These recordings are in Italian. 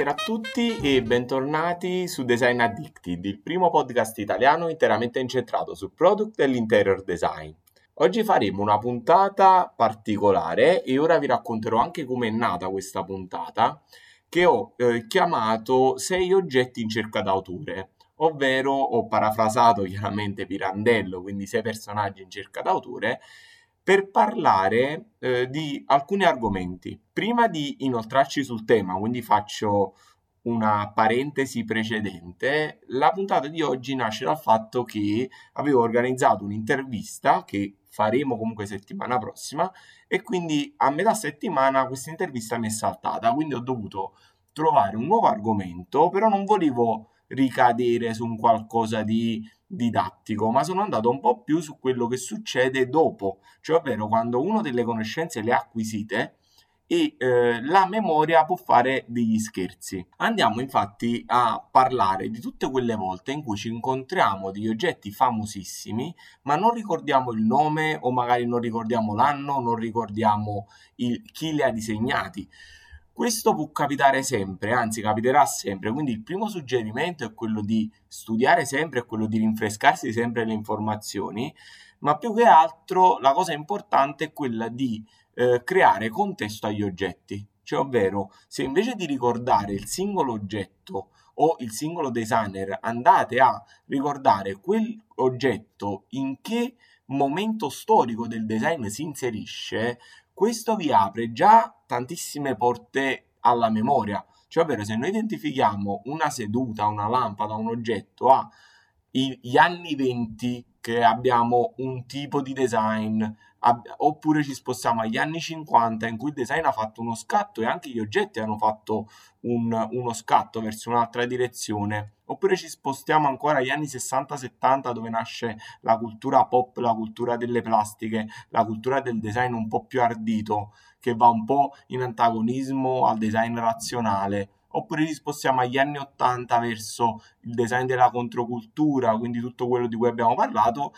Buonasera a tutti e bentornati su Design Addicted, il primo podcast italiano interamente incentrato su product e l'interior design. Oggi faremo una puntata particolare e ora vi racconterò anche come è nata questa puntata che ho eh, chiamato 6 oggetti in cerca d'autore, ovvero ho parafrasato chiaramente Pirandello, quindi 6 personaggi in cerca d'autore per parlare eh, di alcuni argomenti. Prima di inoltrarci sul tema, quindi faccio una parentesi precedente, la puntata di oggi nasce dal fatto che avevo organizzato un'intervista che faremo comunque settimana prossima e quindi a metà settimana questa intervista mi è saltata, quindi ho dovuto trovare un nuovo argomento, però non volevo ricadere su un qualcosa di didattico, ma sono andato un po' più su quello che succede dopo, cioè ovvero quando uno delle conoscenze le ha acquisite e eh, la memoria può fare degli scherzi. Andiamo infatti a parlare di tutte quelle volte in cui ci incontriamo degli oggetti famosissimi, ma non ricordiamo il nome o magari non ricordiamo l'anno, non ricordiamo il, chi li ha disegnati. Questo può capitare sempre, anzi capiterà sempre, quindi il primo suggerimento è quello di studiare sempre, è quello di rinfrescarsi sempre le informazioni, ma più che altro la cosa importante è quella di eh, creare contesto agli oggetti, cioè ovvero se invece di ricordare il singolo oggetto o il singolo designer andate a ricordare quell'oggetto in che momento storico del design si inserisce, questo vi apre già tantissime porte alla memoria. Cioè, ovvero, se noi identifichiamo una seduta, una lampada, un oggetto agli anni 20 che abbiamo un tipo di design, oppure ci spostiamo agli anni 50 in cui il design ha fatto uno scatto e anche gli oggetti hanno fatto un, uno scatto verso un'altra direzione, oppure ci spostiamo ancora agli anni 60-70 dove nasce la cultura pop, la cultura delle plastiche, la cultura del design un po' più ardito, che va un po' in antagonismo al design razionale. Oppure ci spostiamo agli anni 80 verso il design della controcultura, quindi tutto quello di cui abbiamo parlato,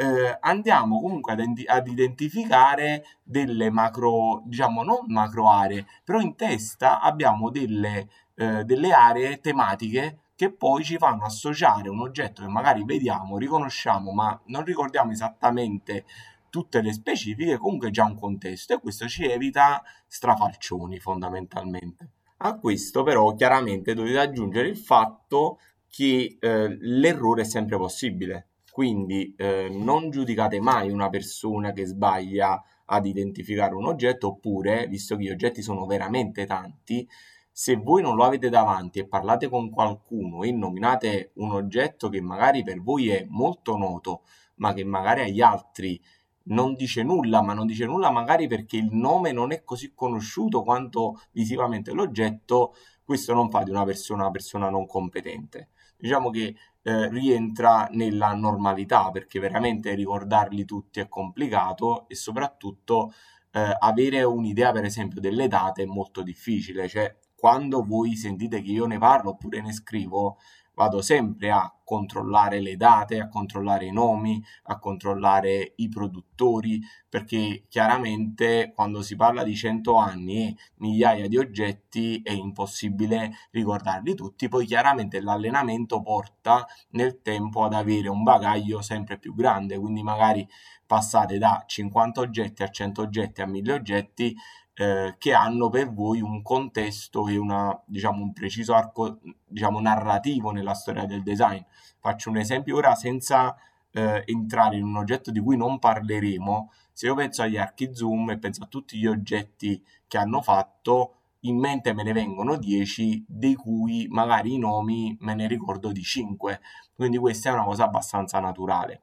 eh, andiamo comunque ad, ad, identificare delle macro, diciamo non macro aree, però in testa abbiamo delle, eh, delle aree tematiche che poi ci fanno associare un oggetto che magari vediamo, riconosciamo, ma non ricordiamo esattamente tutte le specifiche, comunque già un contesto e questo ci evita strafalcioni fondamentalmente. A questo però chiaramente dovete aggiungere il fatto che eh, l'errore è sempre possibile, quindi eh, non giudicate mai una persona che sbaglia ad identificare un oggetto oppure, visto che gli oggetti sono veramente tanti, se voi non lo avete davanti e parlate con qualcuno e nominate un oggetto che magari per voi è molto noto, ma che magari agli altri non dice nulla, ma non dice nulla magari perché il nome non è così conosciuto quanto visivamente l'oggetto, questo non fa di una persona una persona non competente. Diciamo che eh, rientra nella normalità perché veramente ricordarli tutti è complicato e soprattutto eh, avere un'idea per esempio delle date è molto difficile, cioè quando voi sentite che io ne parlo oppure ne scrivo vado sempre a controllare le date, a controllare i nomi, a controllare i produttori, perché chiaramente quando si parla di 100 anni e migliaia di oggetti è impossibile ricordarli tutti, poi chiaramente l'allenamento porta nel tempo ad avere un bagaglio sempre più grande, quindi magari passate da 50 oggetti a 100 oggetti a 1000 oggetti eh, che hanno per voi un contesto e una, diciamo, un preciso arco diciamo, narrativo nella storia del design. Faccio un esempio ora senza eh, entrare in un oggetto di cui non parleremo. Se io penso agli archi zoom e penso a tutti gli oggetti che hanno fatto, in mente me ne vengono 10, dei cui magari i nomi me ne ricordo di 5. Quindi questa è una cosa abbastanza naturale.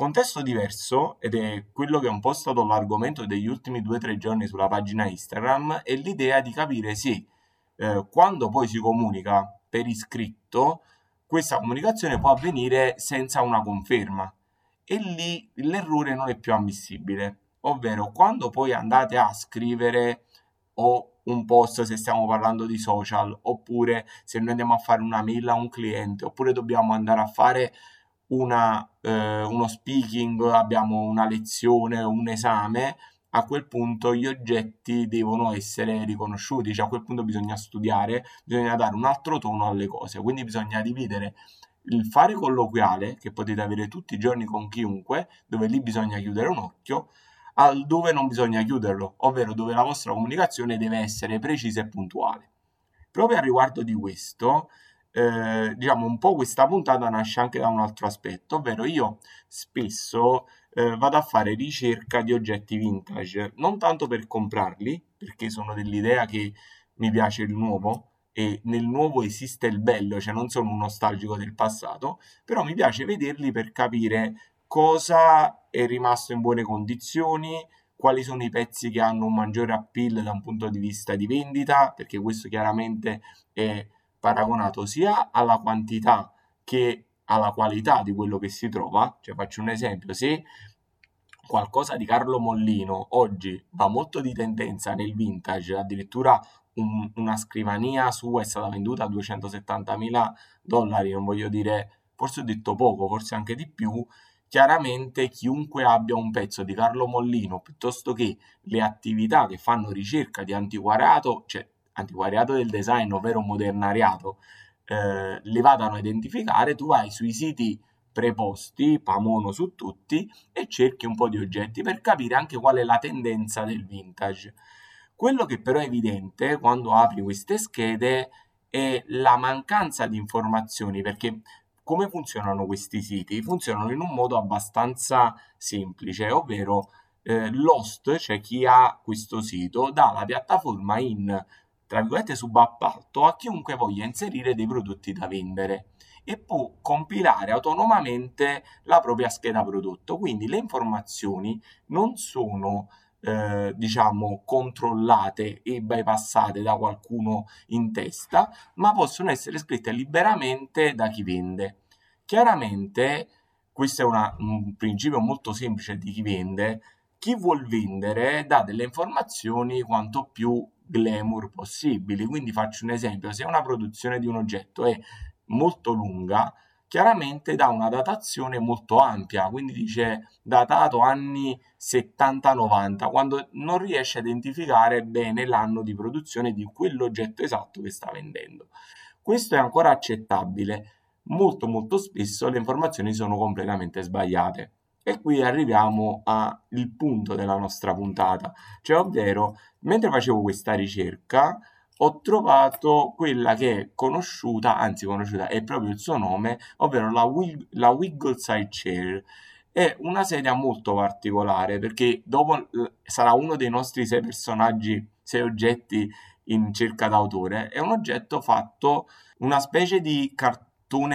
Contesto diverso, ed è quello che è un po' stato l'argomento degli ultimi due o tre giorni sulla pagina Instagram, è l'idea di capire se eh, quando poi si comunica per iscritto, questa comunicazione può avvenire senza una conferma. E lì l'errore non è più ammissibile. Ovvero, quando poi andate a scrivere o un post se stiamo parlando di social, oppure se noi andiamo a fare una mail a un cliente, oppure dobbiamo andare a fare una, eh, uno speaking, abbiamo una lezione, un esame, a quel punto gli oggetti devono essere riconosciuti, cioè a quel punto bisogna studiare, bisogna dare un altro tono alle cose, quindi bisogna dividere il fare colloquiale che potete avere tutti i giorni con chiunque, dove lì bisogna chiudere un occhio, al dove non bisogna chiuderlo, ovvero dove la vostra comunicazione deve essere precisa e puntuale. Proprio a riguardo di questo, eh, diciamo un po' questa puntata nasce anche da un altro aspetto, ovvero io spesso eh, vado a fare ricerca di oggetti vintage, non tanto per comprarli, perché sono dell'idea che mi piace il nuovo e nel nuovo esiste il bello, cioè non sono un nostalgico del passato, però mi piace vederli per capire cosa è rimasto in buone condizioni, quali sono i pezzi che hanno un maggiore appeal da un punto di vista di vendita, perché questo chiaramente è paragonato sia alla quantità che alla qualità di quello che si trova. Cioè, faccio un esempio, se qualcosa di Carlo Mollino oggi va molto di tendenza nel vintage, addirittura un, una scrivania sua è stata venduta a 270 mila dollari, non voglio dire, forse ho detto poco, forse anche di più, chiaramente chiunque abbia un pezzo di Carlo Mollino piuttosto che le attività che fanno ricerca di antiquariato, cioè antiquariato del design, ovvero modernariato, eh, le vadano a identificare, tu vai sui siti preposti, Pamono su tutti, e cerchi un po' di oggetti per capire anche qual è la tendenza del vintage. Quello che però è evidente quando apri queste schede è la mancanza di informazioni, perché come funzionano questi siti? Funzionano in un modo abbastanza semplice, ovvero eh, l'host, cioè chi ha questo sito, dà la piattaforma in tra virgolette subappalto a chiunque voglia inserire dei prodotti da vendere e può compilare autonomamente la propria scheda prodotto. Quindi le informazioni non sono eh, diciamo controllate e bypassate da qualcuno in testa, ma possono essere scritte liberamente da chi vende. Chiaramente questo è una, un principio molto semplice di chi vende. Chi vuol vendere dà delle informazioni quanto più glamour possibili. Quindi faccio un esempio, se una produzione di un oggetto è molto lunga, chiaramente dà una datazione molto ampia, quindi dice datato anni 70-90, quando non riesce a identificare bene l'anno di produzione di quell'oggetto esatto che sta vendendo. Questo è ancora accettabile, molto molto spesso le informazioni sono completamente sbagliate. E qui arriviamo al punto della nostra puntata, cioè ovvero mentre facevo questa ricerca ho trovato quella che è conosciuta, anzi conosciuta è proprio il suo nome, ovvero la, Wig- la Wiggle Side Chair. È una sedia molto particolare perché dopo sarà uno dei nostri sei personaggi, sei oggetti in cerca d'autore. È un oggetto fatto una specie di cartone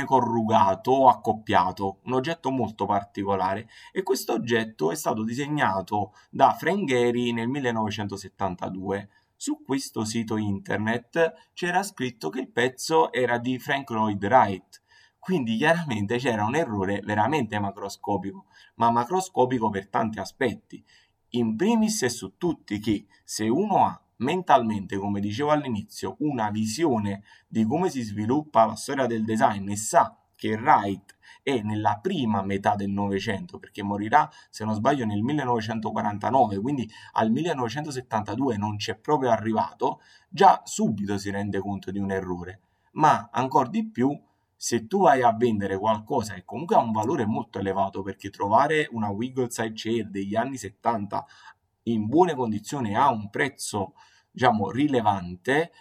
corrugato accoppiato, un oggetto molto particolare e questo oggetto è stato disegnato da Frank Gehry nel 1972 su questo sito internet c'era scritto che il pezzo era di Frank Lloyd Wright, quindi chiaramente c'era un errore veramente macroscopico, ma macroscopico per tanti aspetti. In primis e su tutti che se uno ha mentalmente, come dicevo all'inizio, una visione di come si sviluppa la storia del design e sa che Wright e nella prima metà del Novecento, perché morirà, se non sbaglio, nel 1949, quindi al 1972 non c'è proprio arrivato, già subito si rende conto di un errore. Ma ancora di più, se tu vai a vendere qualcosa che comunque ha un valore molto elevato, perché trovare una Wiggle Side Chair degli anni 70 in buone condizioni ha un prezzo, diciamo, rilevante,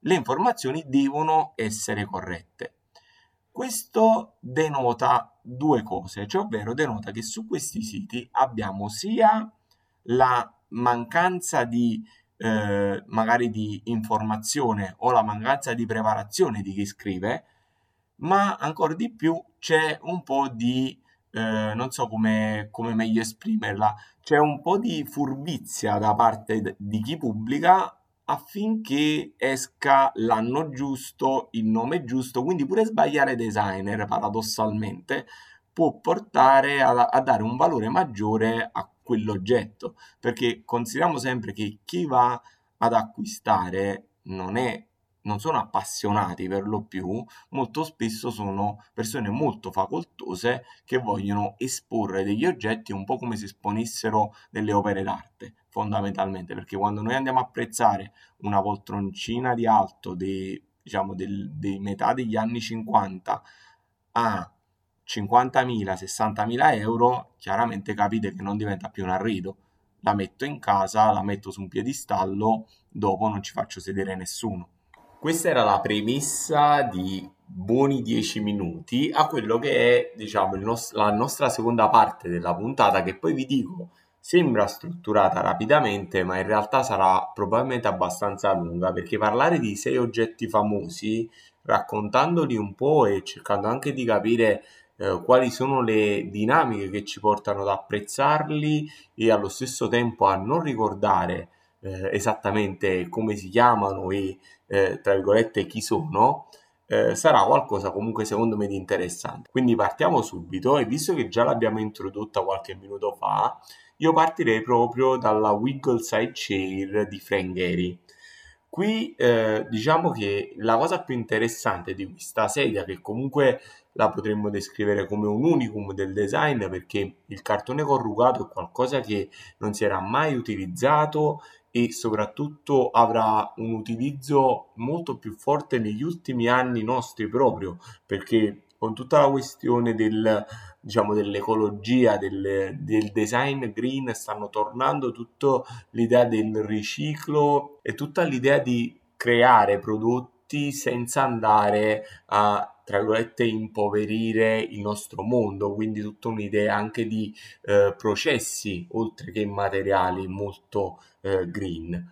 le informazioni devono essere corrette. Questo denota due cose, cioè ovvero denota che su questi siti abbiamo sia la mancanza di eh, magari di informazione o la mancanza di preparazione di chi scrive, ma ancora di più c'è un po' di eh, non so come, come meglio esprimerla, c'è un po' di furbizia da parte di chi pubblica affinché esca l'anno giusto, il nome giusto, quindi pure sbagliare designer paradossalmente può portare a, a dare un valore maggiore a quell'oggetto, perché consideriamo sempre che chi va ad acquistare non è non sono appassionati per lo più, molto spesso sono persone molto facoltose che vogliono esporre degli oggetti un po' come se esponessero delle opere d'arte fondamentalmente, perché quando noi andiamo a apprezzare una poltroncina di alto dei, diciamo, del, dei metà degli anni 50 a 50.000, 60.000 euro, chiaramente capite che non diventa più un arredo. La metto in casa, la metto su un piedistallo, dopo non ci faccio sedere nessuno. Questa era la premessa di buoni 10 minuti a quello che è, diciamo, nos- la nostra seconda parte della puntata, che poi vi dico Sembra strutturata rapidamente, ma in realtà sarà probabilmente abbastanza lunga perché parlare di sei oggetti famosi, raccontandoli un po' e cercando anche di capire eh, quali sono le dinamiche che ci portano ad apprezzarli e allo stesso tempo a non ricordare eh, esattamente come si chiamano e eh, tra virgolette chi sono, eh, sarà qualcosa comunque secondo me di interessante. Quindi partiamo subito e visto che già l'abbiamo introdotta qualche minuto fa, io partirei proprio dalla Wiggle Side Chair di Frank Gehry. Qui eh, diciamo che la cosa più interessante di questa sedia, che comunque la potremmo descrivere come un unicum del design, perché il cartone corrugato è qualcosa che non si era mai utilizzato e soprattutto avrà un utilizzo molto più forte negli ultimi anni nostri proprio, perché con tutta la questione del, diciamo, dell'ecologia, del, del design green, stanno tornando tutta l'idea del riciclo e tutta l'idea di creare prodotti senza andare a tra virgolette impoverire il nostro mondo quindi tutta un'idea anche di eh, processi oltre che materiali molto eh, green.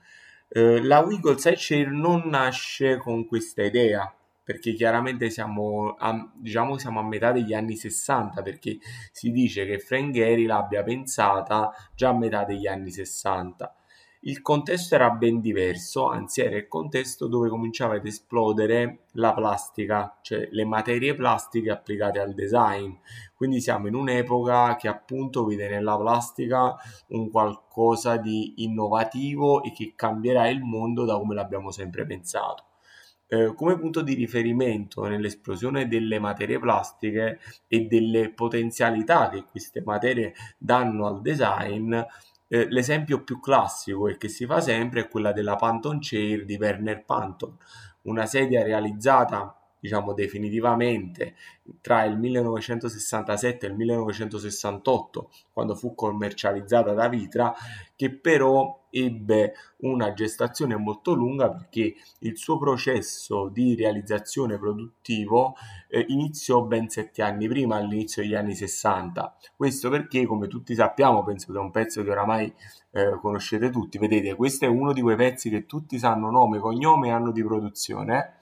Eh, la Wiggle Sideshare non nasce con questa idea perché chiaramente siamo a, diciamo siamo a metà degli anni 60 perché si dice che Frank Gehry l'abbia pensata già a metà degli anni 60 il contesto era ben diverso, anzi era il contesto dove cominciava ad esplodere la plastica, cioè le materie plastiche applicate al design. Quindi siamo in un'epoca che appunto vede nella plastica un qualcosa di innovativo e che cambierà il mondo da come l'abbiamo sempre pensato. Eh, come punto di riferimento nell'esplosione delle materie plastiche e delle potenzialità che queste materie danno al design, eh, l'esempio più classico e che si fa sempre è quella della Panton Chair di Werner Panton, una sedia realizzata diciamo definitivamente tra il 1967 e il 1968 quando fu commercializzata da Vitra che però ebbe una gestazione molto lunga perché il suo processo di realizzazione produttivo eh, iniziò ben sette anni prima all'inizio degli anni 60 questo perché come tutti sappiamo penso che è un pezzo che oramai eh, conoscete tutti vedete questo è uno di quei pezzi che tutti sanno nome cognome e anno di produzione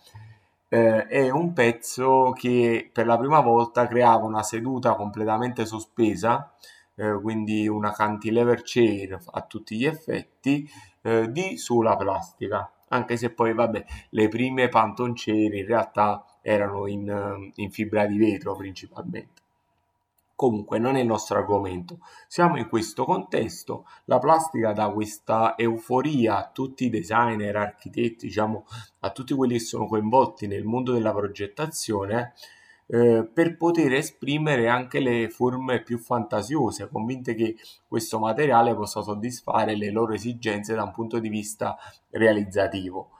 eh, è un pezzo che per la prima volta creava una seduta completamente sospesa, eh, quindi una cantilever chair a tutti gli effetti, eh, di sola plastica, anche se poi vabbè le prime Panton chair in realtà erano in, in fibra di vetro principalmente. Comunque non è il nostro argomento. Siamo in questo contesto, la plastica dà questa euforia a tutti i designer, architetti, diciamo a tutti quelli che sono coinvolti nel mondo della progettazione eh, per poter esprimere anche le forme più fantasiose, convinte che questo materiale possa soddisfare le loro esigenze da un punto di vista realizzativo.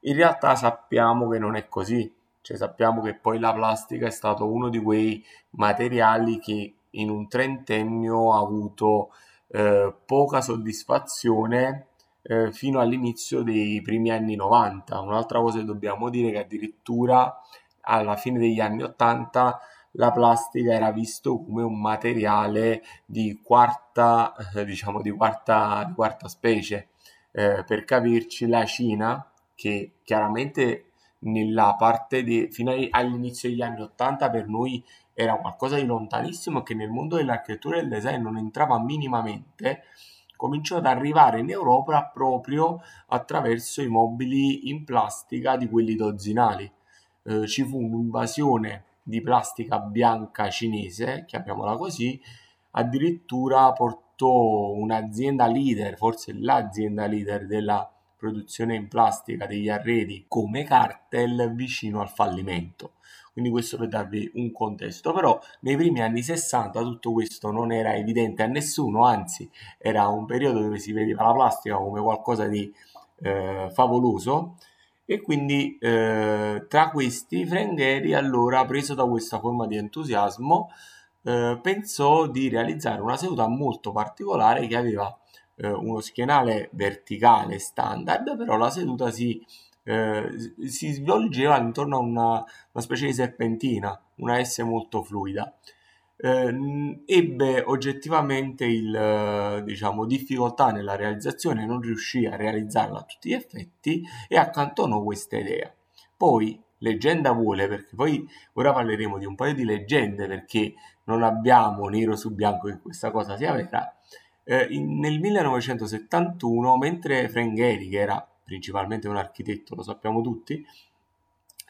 In realtà sappiamo che non è così cioè, sappiamo che poi la plastica è stato uno di quei materiali che in un trentennio ha avuto eh, poca soddisfazione eh, fino all'inizio dei primi anni 90. Un'altra cosa che dobbiamo dire è che addirittura alla fine degli anni 80 la plastica era visto come un materiale di quarta, eh, diciamo di quarta, di quarta specie. Eh, per capirci, la Cina, che chiaramente nella parte di, fino all'inizio degli anni 80 per noi era qualcosa di lontanissimo che nel mondo dell'architettura e del design non entrava minimamente, cominciò ad arrivare in Europa proprio attraverso i mobili in plastica di quelli dozzinali. Eh, ci fu un'invasione di plastica bianca cinese, chiamiamola così, addirittura portò un'azienda leader, forse l'azienda leader della produzione in plastica degli arredi come cartel vicino al fallimento. Quindi questo per darvi un contesto, però nei primi anni 60 tutto questo non era evidente a nessuno, anzi era un periodo dove si vedeva la plastica come qualcosa di eh, favoloso e quindi eh, tra questi Frangheri allora preso da questa forma di entusiasmo eh, pensò di realizzare una seduta molto particolare che aveva eh, uno schienale verticale standard però la seduta si, eh, si svolgeva intorno a una, una specie di serpentina una S molto fluida eh, ebbe oggettivamente il, diciamo, difficoltà nella realizzazione, non riuscì a realizzarla a tutti gli effetti e accantonò questa idea. Poi, leggenda vuole, perché poi ora parleremo di un paio di leggende perché non abbiamo nero su bianco che questa cosa sia vera, eh, in, nel 1971, mentre Frangheri, che era principalmente un architetto, lo sappiamo tutti,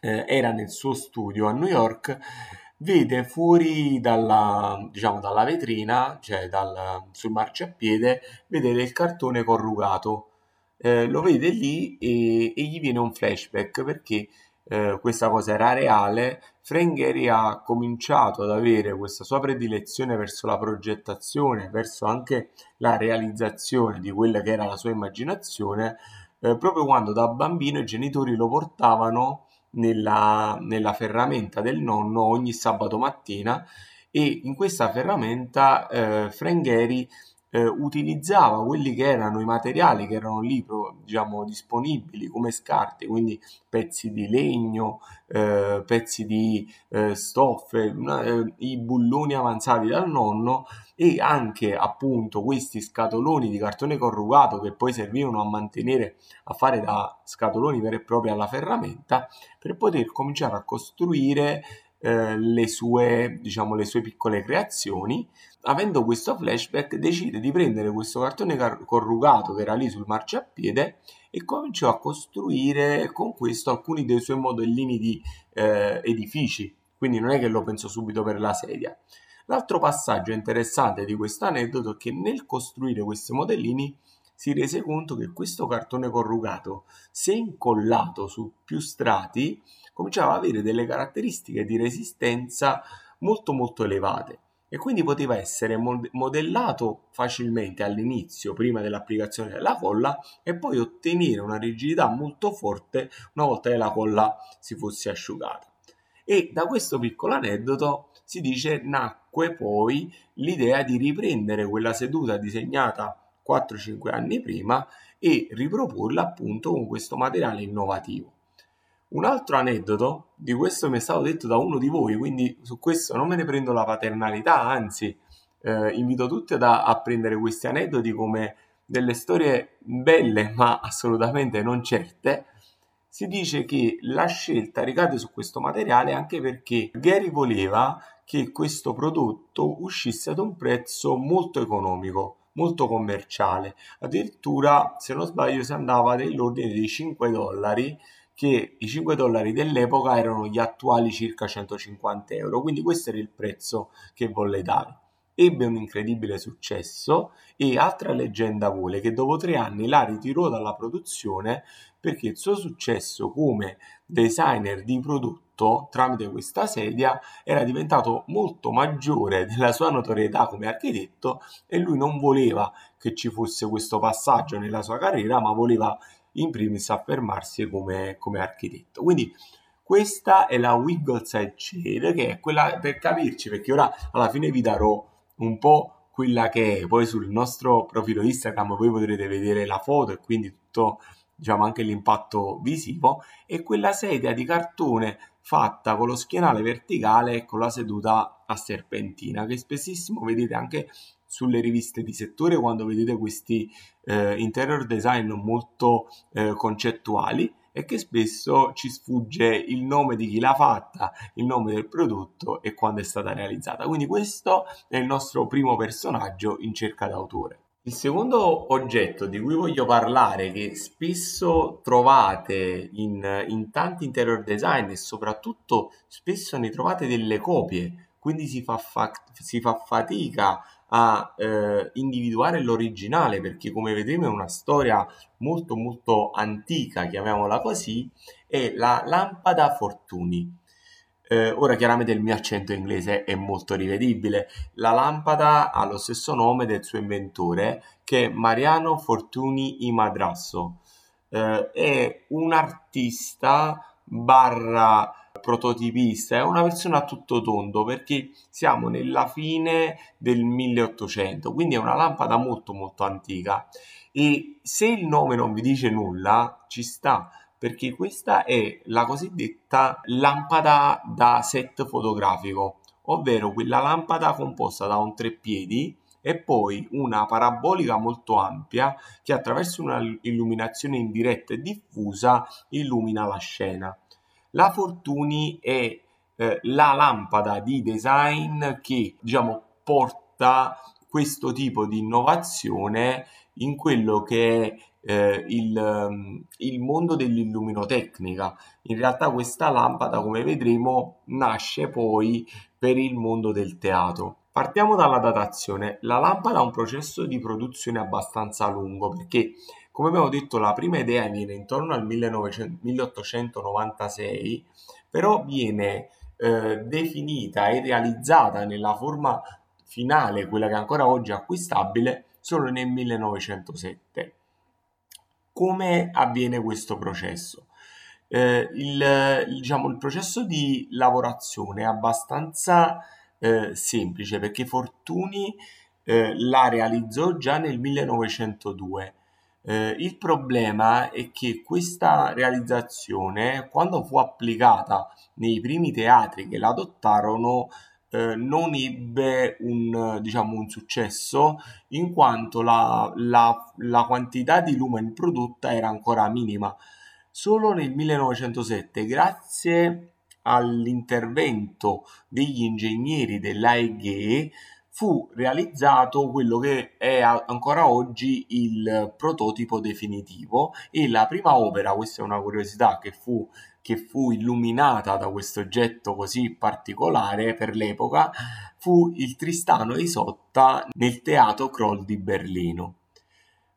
eh, era nel suo studio a New York, vede fuori dalla, diciamo, dalla vetrina, cioè dal, sul marciapiede, vede del cartone corrugato. Eh, lo vede lì e, e, gli viene un flashback perché eh, questa cosa era reale. Frangheri ha cominciato ad avere questa sua predilezione verso la progettazione, verso anche la realizzazione di quella che era la sua immaginazione, eh, proprio quando da bambino i genitori lo portavano nella, nella ferramenta del nonno ogni sabato mattina e in questa ferramenta eh, Frangheri eh, utilizzava quelli che erano i materiali che erano lì diciamo, disponibili come scarti, quindi pezzi di legno, eh, pezzi di eh, stoffe, eh, i bulloni avanzati dal nonno e anche appunto questi scatoloni di cartone corrugato che poi servivano a mantenere, a fare da scatoloni veri e propri alla ferramenta per poter cominciare a costruire eh, le, sue, diciamo, le sue piccole creazioni. Avendo questo flashback, decide di prendere questo cartone car- corrugato che era lì sul marciapiede e cominciò a costruire con questo alcuni dei suoi modellini di eh, edifici. Quindi non è che lo pensò subito per la sedia. L'altro passaggio interessante di questo aneddoto è che nel costruire questi modellini si rese conto che questo cartone corrugato, se incollato su più strati, cominciava ad avere delle caratteristiche di resistenza molto molto elevate e quindi poteva essere modellato facilmente all'inizio, prima dell'applicazione della colla, e poi ottenere una rigidità molto forte una volta che la colla si fosse asciugata. E da questo piccolo aneddoto si dice nacque poi l'idea di riprendere quella seduta disegnata 4-5 anni prima e riproporla appunto con questo materiale innovativo. Un altro aneddoto, di questo mi è stato detto da uno di voi, quindi su questo non me ne prendo la paternalità, anzi eh, invito tutti ad apprendere questi aneddoti come delle storie belle ma assolutamente non certe. Si dice che la scelta ricade su questo materiale anche perché Gary voleva che questo prodotto uscisse ad un prezzo molto economico, molto commerciale. Addirittura, se non sbaglio, si andava dell'ordine di 5 dollari che i 5 dollari dell'epoca erano gli attuali circa 150 euro, quindi questo era il prezzo che volle dare. Ebbe un incredibile successo e altra leggenda vuole che dopo tre anni la ritirò dalla produzione perché il suo successo come designer di prodotto tramite questa sedia era diventato molto maggiore della sua notorietà come architetto e lui non voleva che ci fosse questo passaggio nella sua carriera ma voleva in primis affermarsi come, come architetto. Quindi questa è la Wiggleside Shade, che è quella per capirci, perché ora alla fine vi darò un po' quella che è, poi sul nostro profilo Instagram voi potrete vedere la foto e quindi tutto diciamo anche l'impatto visivo e quella sedia di cartone fatta con lo schienale verticale e con la seduta a serpentina che spessissimo vedete anche sulle riviste di settore quando vedete questi eh, interior design molto eh, concettuali e che spesso ci sfugge il nome di chi l'ha fatta, il nome del prodotto e quando è stata realizzata. Quindi questo è il nostro primo personaggio in cerca d'autore. Il secondo oggetto di cui voglio parlare, che spesso trovate in, in tanti interior design e soprattutto spesso ne trovate delle copie, quindi si fa, fa- si fa fatica a eh, individuare l'originale perché come vedremo è una storia molto molto antica, chiamiamola così, è la lampada Fortuny. Eh, ora chiaramente il mio accento inglese è molto rivedibile. La lampada ha lo stesso nome del suo inventore che è Mariano Fortuny i Madrasso. Eh, è un artista barra prototipista, è una persona a tutto tondo perché siamo nella fine del 1800, quindi è una lampada molto molto antica e se il nome non vi dice nulla ci sta perché questa è la cosiddetta lampada da set fotografico, ovvero quella lampada composta da un treppiedi e poi una parabolica molto ampia che attraverso una illuminazione indiretta e diffusa illumina la scena. La Fortuny è eh, la lampada di design che diciamo porta questo tipo di innovazione in quello che è eh, il, ehm, il, mondo dell'illuminotecnica. In realtà questa lampada, come vedremo, nasce poi per il mondo del teatro. Partiamo dalla datazione. La lampada ha un processo di produzione abbastanza lungo perché, come abbiamo detto, la prima idea viene intorno al 1900, 1896, però viene eh, definita e realizzata nella forma finale, quella che ancora oggi è acquistabile, solo nel 1907. Come avviene questo processo? Eh, il, diciamo, il processo di lavorazione è abbastanza eh, semplice perché Fortuny eh, la realizzò già nel 1902. Eh, il problema è che questa realizzazione, quando fu applicata nei primi teatri che l'adottarono, eh, non ebbe un, diciamo, un successo in quanto la, la, la quantità di lumen prodotta era ancora minima. Solo nel 1907, grazie all'intervento degli ingegneri dell'AEG, fu realizzato quello che è ancora oggi il prototipo definitivo e la prima opera, questa è una curiosità che fu che fu illuminata da questo oggetto così particolare per l'epoca fu il Tristano Isotta nel teatro Kroll di Berlino.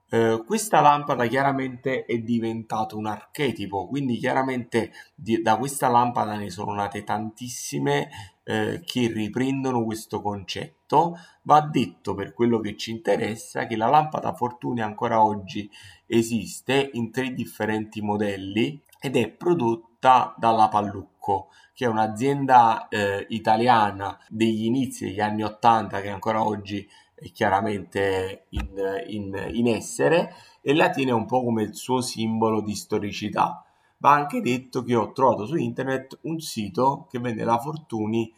Eh, questa lampada chiaramente è diventato un archetipo, quindi chiaramente di, da questa lampada ne sono nate tantissime eh, che riprendono questo concetto. Va detto per quello che ci interessa che la lampada Fortuna ancora oggi esiste in tre differenti modelli ed è prodotta dalla Pallucco che è un'azienda eh, italiana degli inizi degli anni 80 che ancora oggi è chiaramente in, in, in essere e la tiene un po' come il suo simbolo di storicità. Va anche detto che ho trovato su internet un sito che vende la Fortuny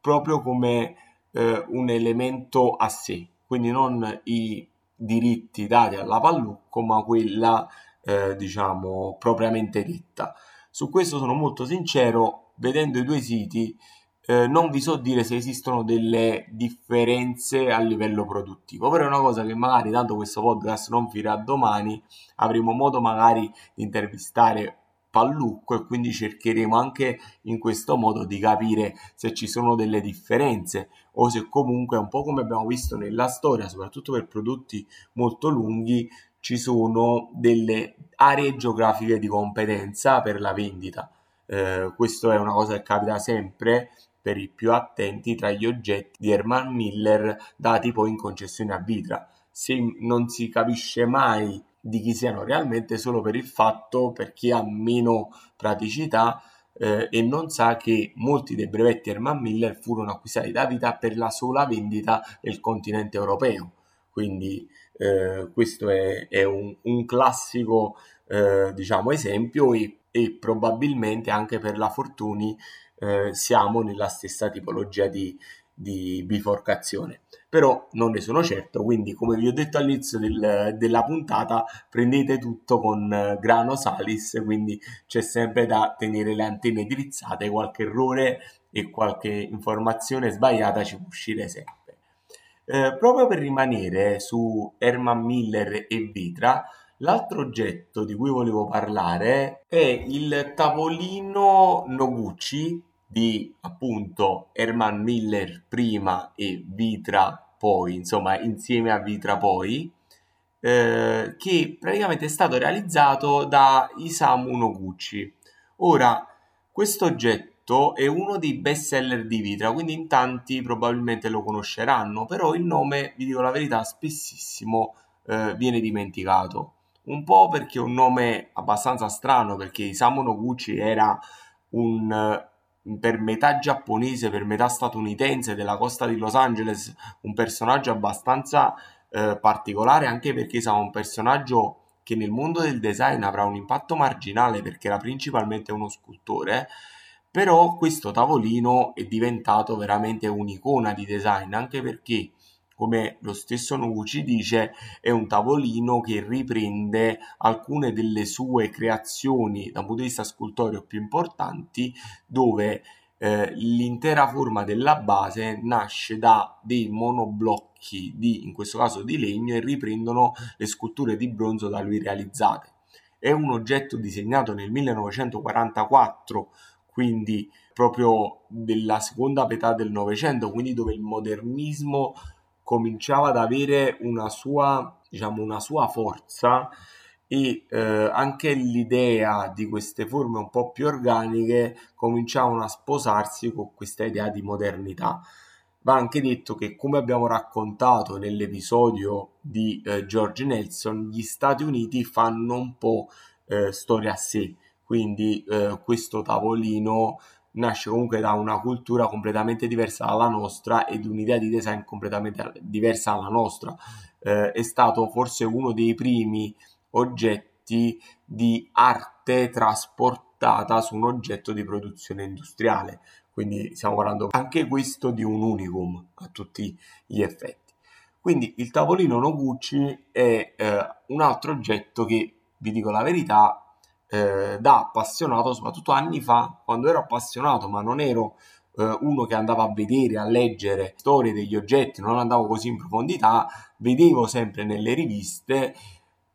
proprio come eh, un elemento a sé, quindi non i diritti dati alla Pallucco, ma quella eh, diciamo propriamente detta. Su questo sono molto sincero, vedendo i due siti eh, non vi so dire se esistono delle differenze a livello produttivo, però è una cosa che magari, tanto questo podcast non finirà domani, avremo modo magari di intervistare Pallucco e quindi cercheremo anche in questo modo di capire se ci sono delle differenze o se comunque un po' come abbiamo visto nella storia, soprattutto per prodotti molto lunghi, ci sono delle aree geografiche di competenza per la vendita. Eh, questo è una cosa che capita sempre per i più attenti tra gli oggetti di Herman Miller dati poi in concessione a Vitra. Se non si capisce mai di chi siano realmente solo per il fatto per chi ha meno praticità eh, e non sa che molti dei brevetti Herman Miller furono acquistati da Vita per la sola vendita del continente europeo. Quindi eh, questo è, è un, un, classico eh, diciamo esempio e, e, probabilmente anche per la Fortuni eh, siamo nella stessa tipologia di, di, biforcazione. Però non ne sono certo, quindi come vi ho detto all'inizio del, della puntata, prendete tutto con eh, grano salis, quindi c'è sempre da tenere le antenne drizzate, qualche errore e qualche informazione sbagliata ci può uscire sempre. Eh, proprio per rimanere su Herman Miller e Vitra, L'altro oggetto di cui volevo parlare è il tavolino Noguchi di appunto Herman Miller prima e Vitra Poi, insomma, insieme a Vitra Poi, eh, che praticamente è stato realizzato da Isamu Noguchi. Ora, questo oggetto è uno dei best seller di Vitra, quindi in tanti probabilmente lo conosceranno, però il nome, vi dico la verità, spessissimo eh, viene dimenticato. Un po' perché è un nome abbastanza strano, perché Isamu Noguchi era un per metà giapponese, per metà statunitense della costa di Los Angeles, un personaggio abbastanza eh, particolare anche perché sarà un personaggio che nel mondo del design avrà un impatto marginale perché era principalmente uno scultore, però questo tavolino è diventato veramente un'icona di design anche perché come lo stesso Noguchi dice, è un tavolino che riprende alcune delle sue creazioni da un punto di vista scultoreo più importanti, dove eh, l'intera forma della base nasce da dei monoblocchi di, in questo caso di legno, e riprendono le sculture di bronzo da lui realizzate. È un oggetto disegnato nel 1944, quindi proprio della seconda metà del Novecento, quindi dove il modernismo cominciava ad avere una sua, diciamo, una sua forza e eh, anche l'idea di queste forme un po' più organiche cominciavano a sposarsi con questa idea di modernità. Va anche detto che, come abbiamo raccontato nell'episodio di eh, George Nelson, gli Stati Uniti fanno un po' eh, storia a sé, quindi eh, questo tavolino nasce comunque da una cultura completamente diversa dalla nostra ed un'idea di design completamente diversa dalla nostra. Eh, è stato forse uno dei primi oggetti di arte trasportata su un oggetto di produzione industriale. Quindi stiamo parlando anche questo di un unicum a tutti gli effetti. Quindi il tavolino Noguchi è eh, un altro oggetto che, vi dico la verità, eh, da appassionato, soprattutto anni fa, quando ero appassionato, ma non ero eh, uno che andava a vedere, a leggere storie degli oggetti, non andavo così in profondità, vedevo sempre nelle riviste,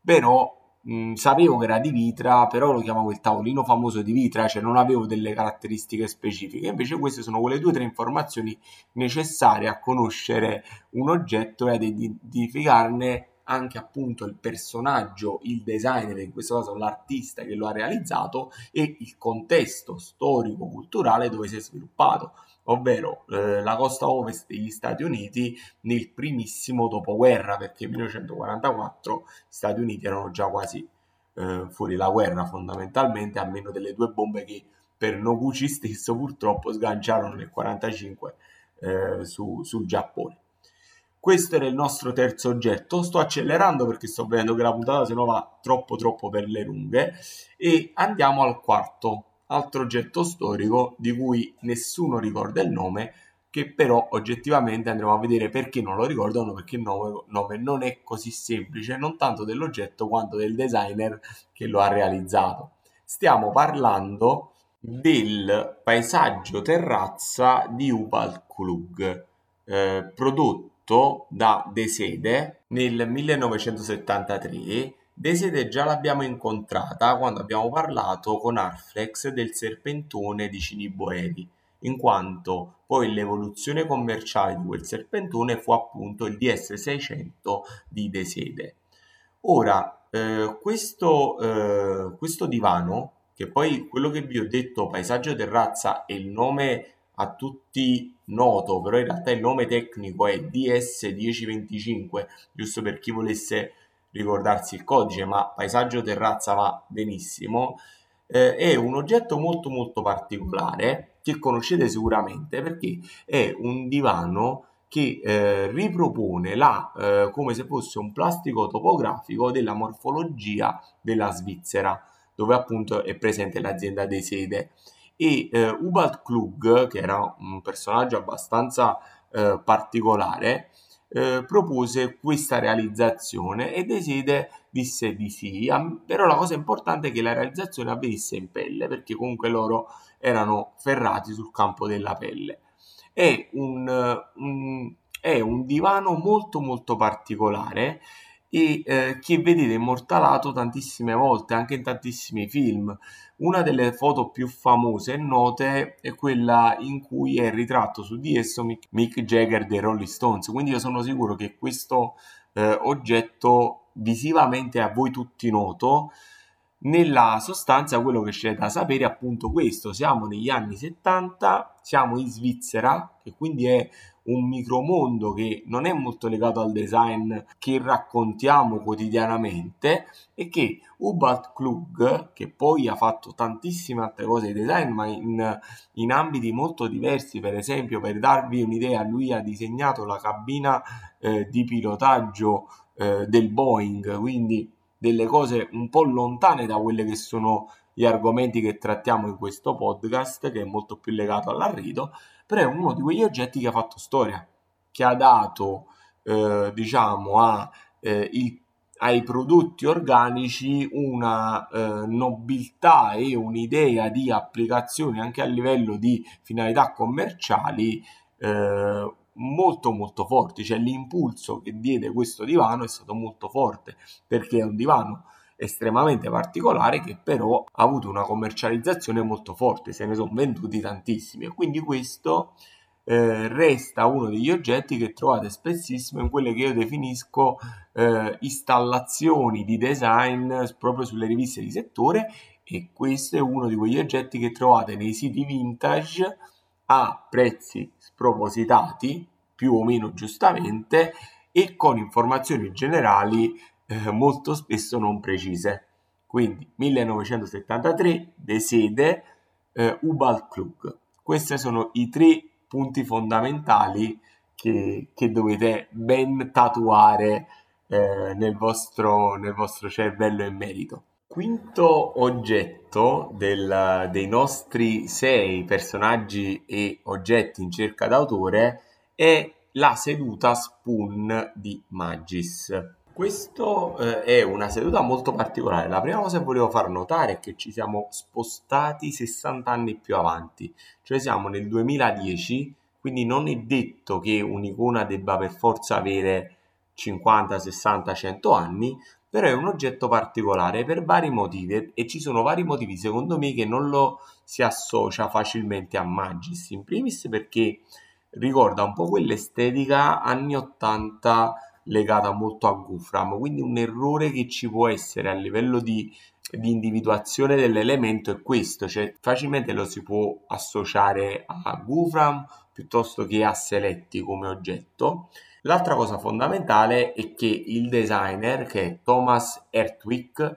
però mh, sapevo che era di Vitra, però lo chiamavo il tavolino famoso di Vitra, cioè non avevo delle caratteristiche specifiche. Invece queste sono quelle due o tre informazioni necessarie a conoscere un oggetto e ad identificarne anche appunto il personaggio, il designer, in questo caso l'artista che lo ha realizzato e il contesto storico-culturale dove si è sviluppato, ovvero eh, la costa ovest degli Stati Uniti nel primissimo dopoguerra, perché nel 1944 gli Stati Uniti erano già quasi eh, fuori la guerra fondamentalmente, a meno delle due bombe che per Noguchi stesso purtroppo sganciarono nel 1945 eh, su, sul Giappone. Questo era il nostro terzo oggetto. Sto accelerando perché sto vedendo che la puntata se no va troppo troppo per le lunghe. E andiamo al quarto, altro oggetto storico di cui nessuno ricorda il nome, che però oggettivamente andremo a vedere perché non lo ricordano, perché il nome, non è così semplice, non tanto dell'oggetto quanto del designer che lo ha realizzato. Stiamo parlando del paesaggio terrazza di Upal Klug, eh, prodotto prodotto da De Sede nel 1973. De Sede già l'abbiamo incontrata quando abbiamo parlato con Arflex del serpentone di Ciniboeri, in quanto poi l'evoluzione commerciale di quel serpentone fu appunto il DS600 di De Sede. Ora, eh, questo, eh, questo divano, che poi quello che vi ho detto, paesaggio terrazza, è il nome a tutti noto, però in realtà il nome tecnico è DS1025, giusto per chi volesse ricordarsi il codice, ma paesaggio terrazza va benissimo. Eh, è un oggetto molto molto particolare che conoscete sicuramente perché è un divano che eh, ripropone la, eh, come se fosse un plastico topografico della morfologia della Svizzera, dove appunto è presente l'azienda di sede e eh, Ubald Klug, che era un personaggio abbastanza eh, particolare, eh, propose questa realizzazione e Deside disse di sì, però la cosa importante è che la realizzazione avvenisse in pelle, perché comunque loro erano ferrati sul campo della pelle. È un, un, è un divano molto molto particolare e eh, che vedete immortalato tantissime volte, anche in tantissimi film. Una delle foto più famose e note è quella in cui è ritratto su di esso Mick, Mick Jagger dei Rolling Stones, quindi io sono sicuro che questo eh, oggetto visivamente a voi tutti noto, nella sostanza quello che c'è da sapere è appunto questo, siamo negli anni 70, siamo in Svizzera, che quindi è un micromondo che non è molto legato al design che raccontiamo quotidianamente e che Hubert Klug, che poi ha fatto tantissime altre cose di design, ma in, in ambiti molto diversi, per esempio per darvi un'idea, lui ha disegnato la cabina eh, di pilotaggio eh, del Boeing, quindi delle cose un po' lontane da quelle che sono gli argomenti che trattiamo in questo podcast, che è molto più legato all'arredo, però è uno di quegli oggetti che ha fatto storia, che ha dato, eh, diciamo, a, eh, il, ai prodotti organici una eh, nobiltà e un'idea di applicazione anche a livello di finalità commerciali eh, molto molto forti, cioè l'impulso che diede questo divano è stato molto forte perché è un divano estremamente particolare che però ha avuto una commercializzazione molto forte, se ne sono venduti tantissimi. E quindi questo eh, resta uno degli oggetti che trovate spessissimo in quelle che io definisco eh, installazioni di design proprio sulle riviste di settore e questo è uno di quegli oggetti che trovate nei siti vintage a prezzi spropositati, più o meno giustamente, e con informazioni generali eh, molto spesso non precise. Quindi 1973, De Sede, eh, Ubal. Questi sono i tre punti fondamentali che, che dovete ben tatuare eh, nel, vostro, nel vostro cervello e merito. Quinto oggetto del, dei nostri sei personaggi e oggetti in cerca d'autore è la seduta Spoon di Magis. Questo eh, è una seduta molto particolare. La prima cosa che volevo far notare è che ci siamo spostati 60 anni più avanti, cioè siamo nel 2010, quindi non è detto che un'icona debba per forza avere 50, 60, 100 anni, però è un oggetto particolare per vari motivi e ci sono vari motivi secondo me che non lo si associa facilmente a Magis. In primis perché ricorda un po' quell'estetica anni 80 legata molto a Gufram, quindi un errore che ci può essere a livello di, di individuazione dell'elemento è questo, cioè facilmente lo si può associare a Gufram piuttosto che a Seletti come oggetto L'altra cosa fondamentale è che il designer, che è Thomas Ertwig,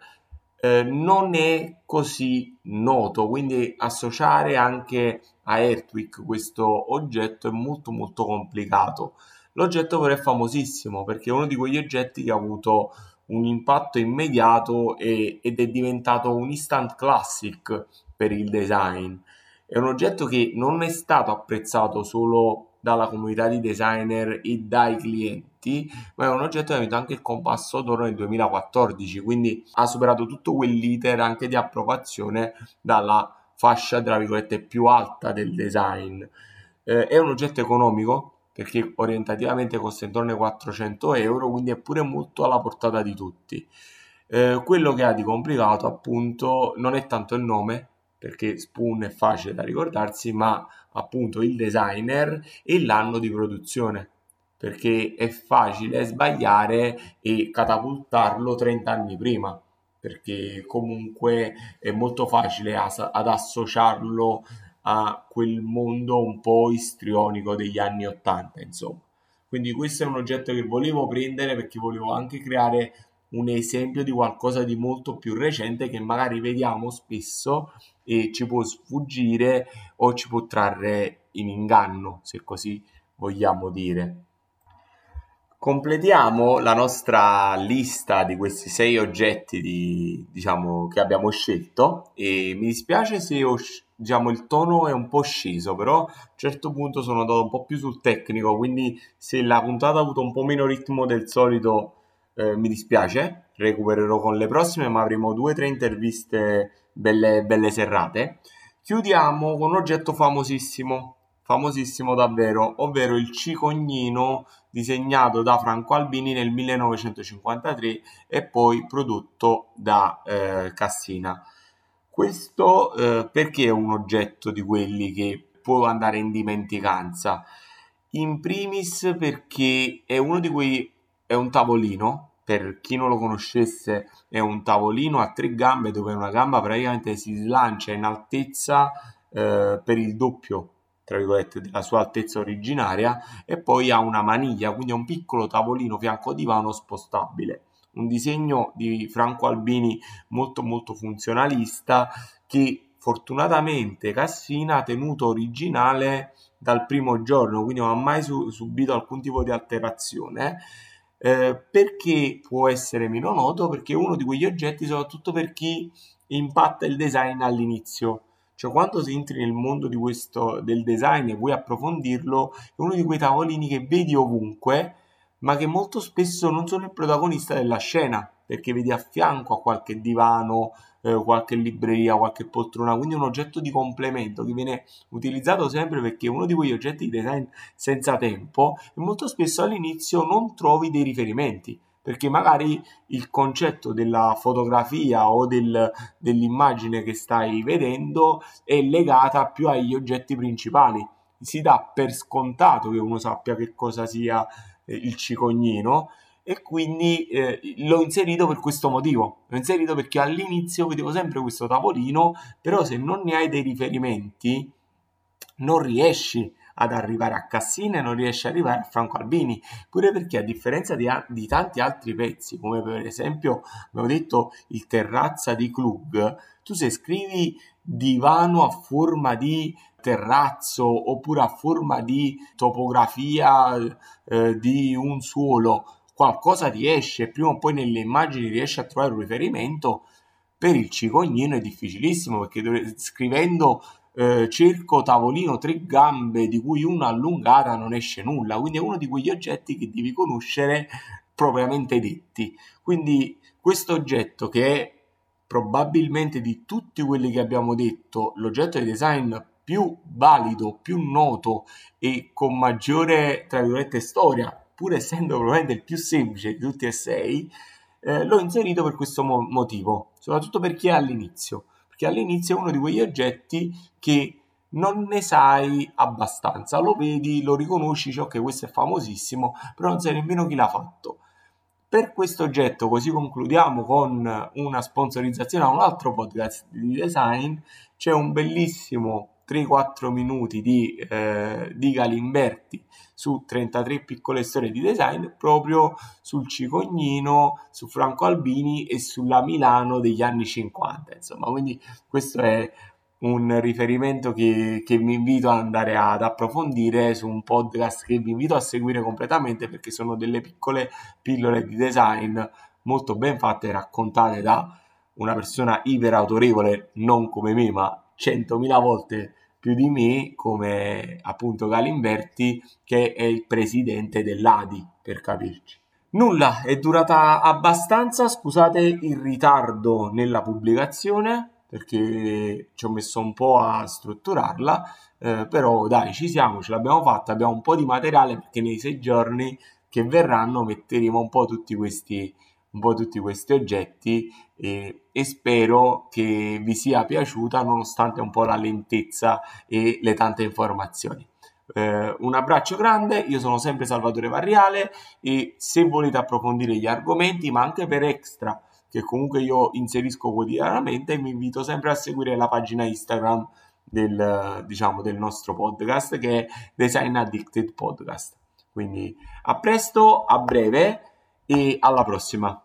eh, non è così noto, quindi associare anche a Ertwig questo oggetto è molto molto complicato. L'oggetto però è famosissimo perché è uno di quegli oggetti che ha avuto un impatto immediato e, ed è diventato un instant classic per il design. È un oggetto che non è stato apprezzato solo dalla comunità di designer e dai clienti, ma è un oggetto che ha avuto anche il compasso d'oro nel 2014, quindi ha superato tutto quell'iter anche di approvazione dalla fascia, tra virgolette, più alta del design. Eh, è un oggetto economico perché orientativamente costa intorno ai 400 euro, quindi è pure molto alla portata di tutti. Eh, quello che ha di complicato appunto non è tanto il nome, perché Spoon è facile da ricordarsi, ma appunto il designer e l'anno di produzione, perché è facile sbagliare e catapultarlo 30 anni prima, perché comunque è molto facile as- ad associarlo a quel mondo un po' istrionico degli anni 80, insomma. Quindi questo è un oggetto che volevo prendere perché volevo anche creare un esempio di qualcosa di molto più recente che magari vediamo spesso e ci può sfuggire o ci può trarre in inganno, se così vogliamo dire. Completiamo la nostra lista di questi sei oggetti di, diciamo, che abbiamo scelto e mi dispiace se ho, diciamo, il tono è un po' sceso, però a un certo punto sono andato un po' più sul tecnico, quindi se la puntata ha avuto un po' meno ritmo del solito eh, mi dispiace, recupererò con le prossime, ma avremo due o tre interviste belle, belle serrate. Chiudiamo con un oggetto famosissimo famosissimo davvero, ovvero il cicognino disegnato da Franco Albini nel 1953 e poi prodotto da eh, Cassina. Questo eh, perché è un oggetto di quelli che può andare in dimenticanza? In primis perché è uno di quei è un tavolino per chi non lo conoscesse è un tavolino a tre gambe dove una gamba praticamente si slancia in altezza eh, per il doppio tra virgolette della sua altezza originaria e poi ha una maniglia quindi è un piccolo tavolino fianco divano spostabile un disegno di Franco Albini molto molto funzionalista che fortunatamente Cassina ha tenuto originale dal primo giorno quindi non ha mai su- subito alcun tipo di alterazione eh, perché può essere meno noto? Perché è uno di quegli oggetti, soprattutto per chi impatta il design all'inizio. Cioè, quando si entri nel mondo di questo, del design e vuoi approfondirlo, è uno di quei tavolini che vedi ovunque, ma che molto spesso non sono il protagonista della scena, perché vedi a fianco a qualche divano, eh, qualche libreria, qualche poltrona, quindi un oggetto di complemento che viene utilizzato sempre perché è uno di quegli oggetti di design senza tempo e molto spesso all'inizio non trovi dei riferimenti perché magari il concetto della fotografia o del, dell'immagine che stai vedendo è legata più agli oggetti principali. Si dà per scontato che uno sappia che cosa sia eh, il cicognino e quindi eh, l'ho inserito per questo motivo. L'ho inserito perché all'inizio vedevo sempre questo tavolino, però se non ne hai dei riferimenti non riesci ad arrivare a Cassina e non riesci ad arrivare a Franco Albini, pure perché a differenza di, di tanti altri pezzi, come per esempio abbiamo detto il terrazza di Klug, tu se scrivi divano a forma di terrazzo oppure a forma di topografia eh, di un suolo qualcosa riesce, prima o poi nelle immagini riesce a trovare un riferimento, per il cicognino è difficilissimo perché scrivendo eh, cerco tavolino tre gambe di cui una allungata non esce nulla, quindi è uno di quegli oggetti che devi conoscere propriamente detti. Quindi questo oggetto che è probabilmente di tutti quelli che abbiamo detto l'oggetto di design più valido, più noto e con maggiore, tra virgolette, storia pur essendo probabilmente il più semplice di tutti e sei, eh, l'ho inserito per questo mo- motivo, soprattutto per chi è all'inizio, perché all'inizio è uno di quegli oggetti che non ne sai abbastanza, lo vedi, lo riconosci, ciò che questo è famosissimo, però non sai nemmeno chi l'ha fatto. Per questo oggetto, così concludiamo con una sponsorizzazione a un altro podcast di design, c'è un bellissimo 3-4 minuti di, eh, di Galimberti su 33 piccole storie di design proprio sul Cicognino, su Franco Albini e sulla Milano degli anni 50. Insomma, quindi questo è un riferimento che, che, vi invito ad andare ad approfondire su un podcast che vi invito a seguire completamente perché sono delle piccole pillole di design molto ben fatte raccontate da una persona iper autorevole non come me ma 100.000 volte più di me come appunto Galimberti che è il presidente dell'ADI per capirci. Nulla, è durata abbastanza, scusate il ritardo nella pubblicazione perché ci ho messo un po' a strutturarla, eh, però dai ci siamo, ce l'abbiamo fatta, abbiamo un po' di materiale perché nei sei giorni che verranno metteremo un po' tutti questi un po' tutti questi oggetti e, e, spero che vi sia piaciuta nonostante un po' la lentezza e le tante informazioni. Eh, un abbraccio grande, io sono sempre Salvatore Varriale e se volete approfondire gli argomenti, ma anche per extra che comunque io inserisco quotidianamente, vi invito sempre a seguire la pagina Instagram del, diciamo, del nostro podcast che è Design Addicted Podcast. Quindi a presto, a breve e alla prossima.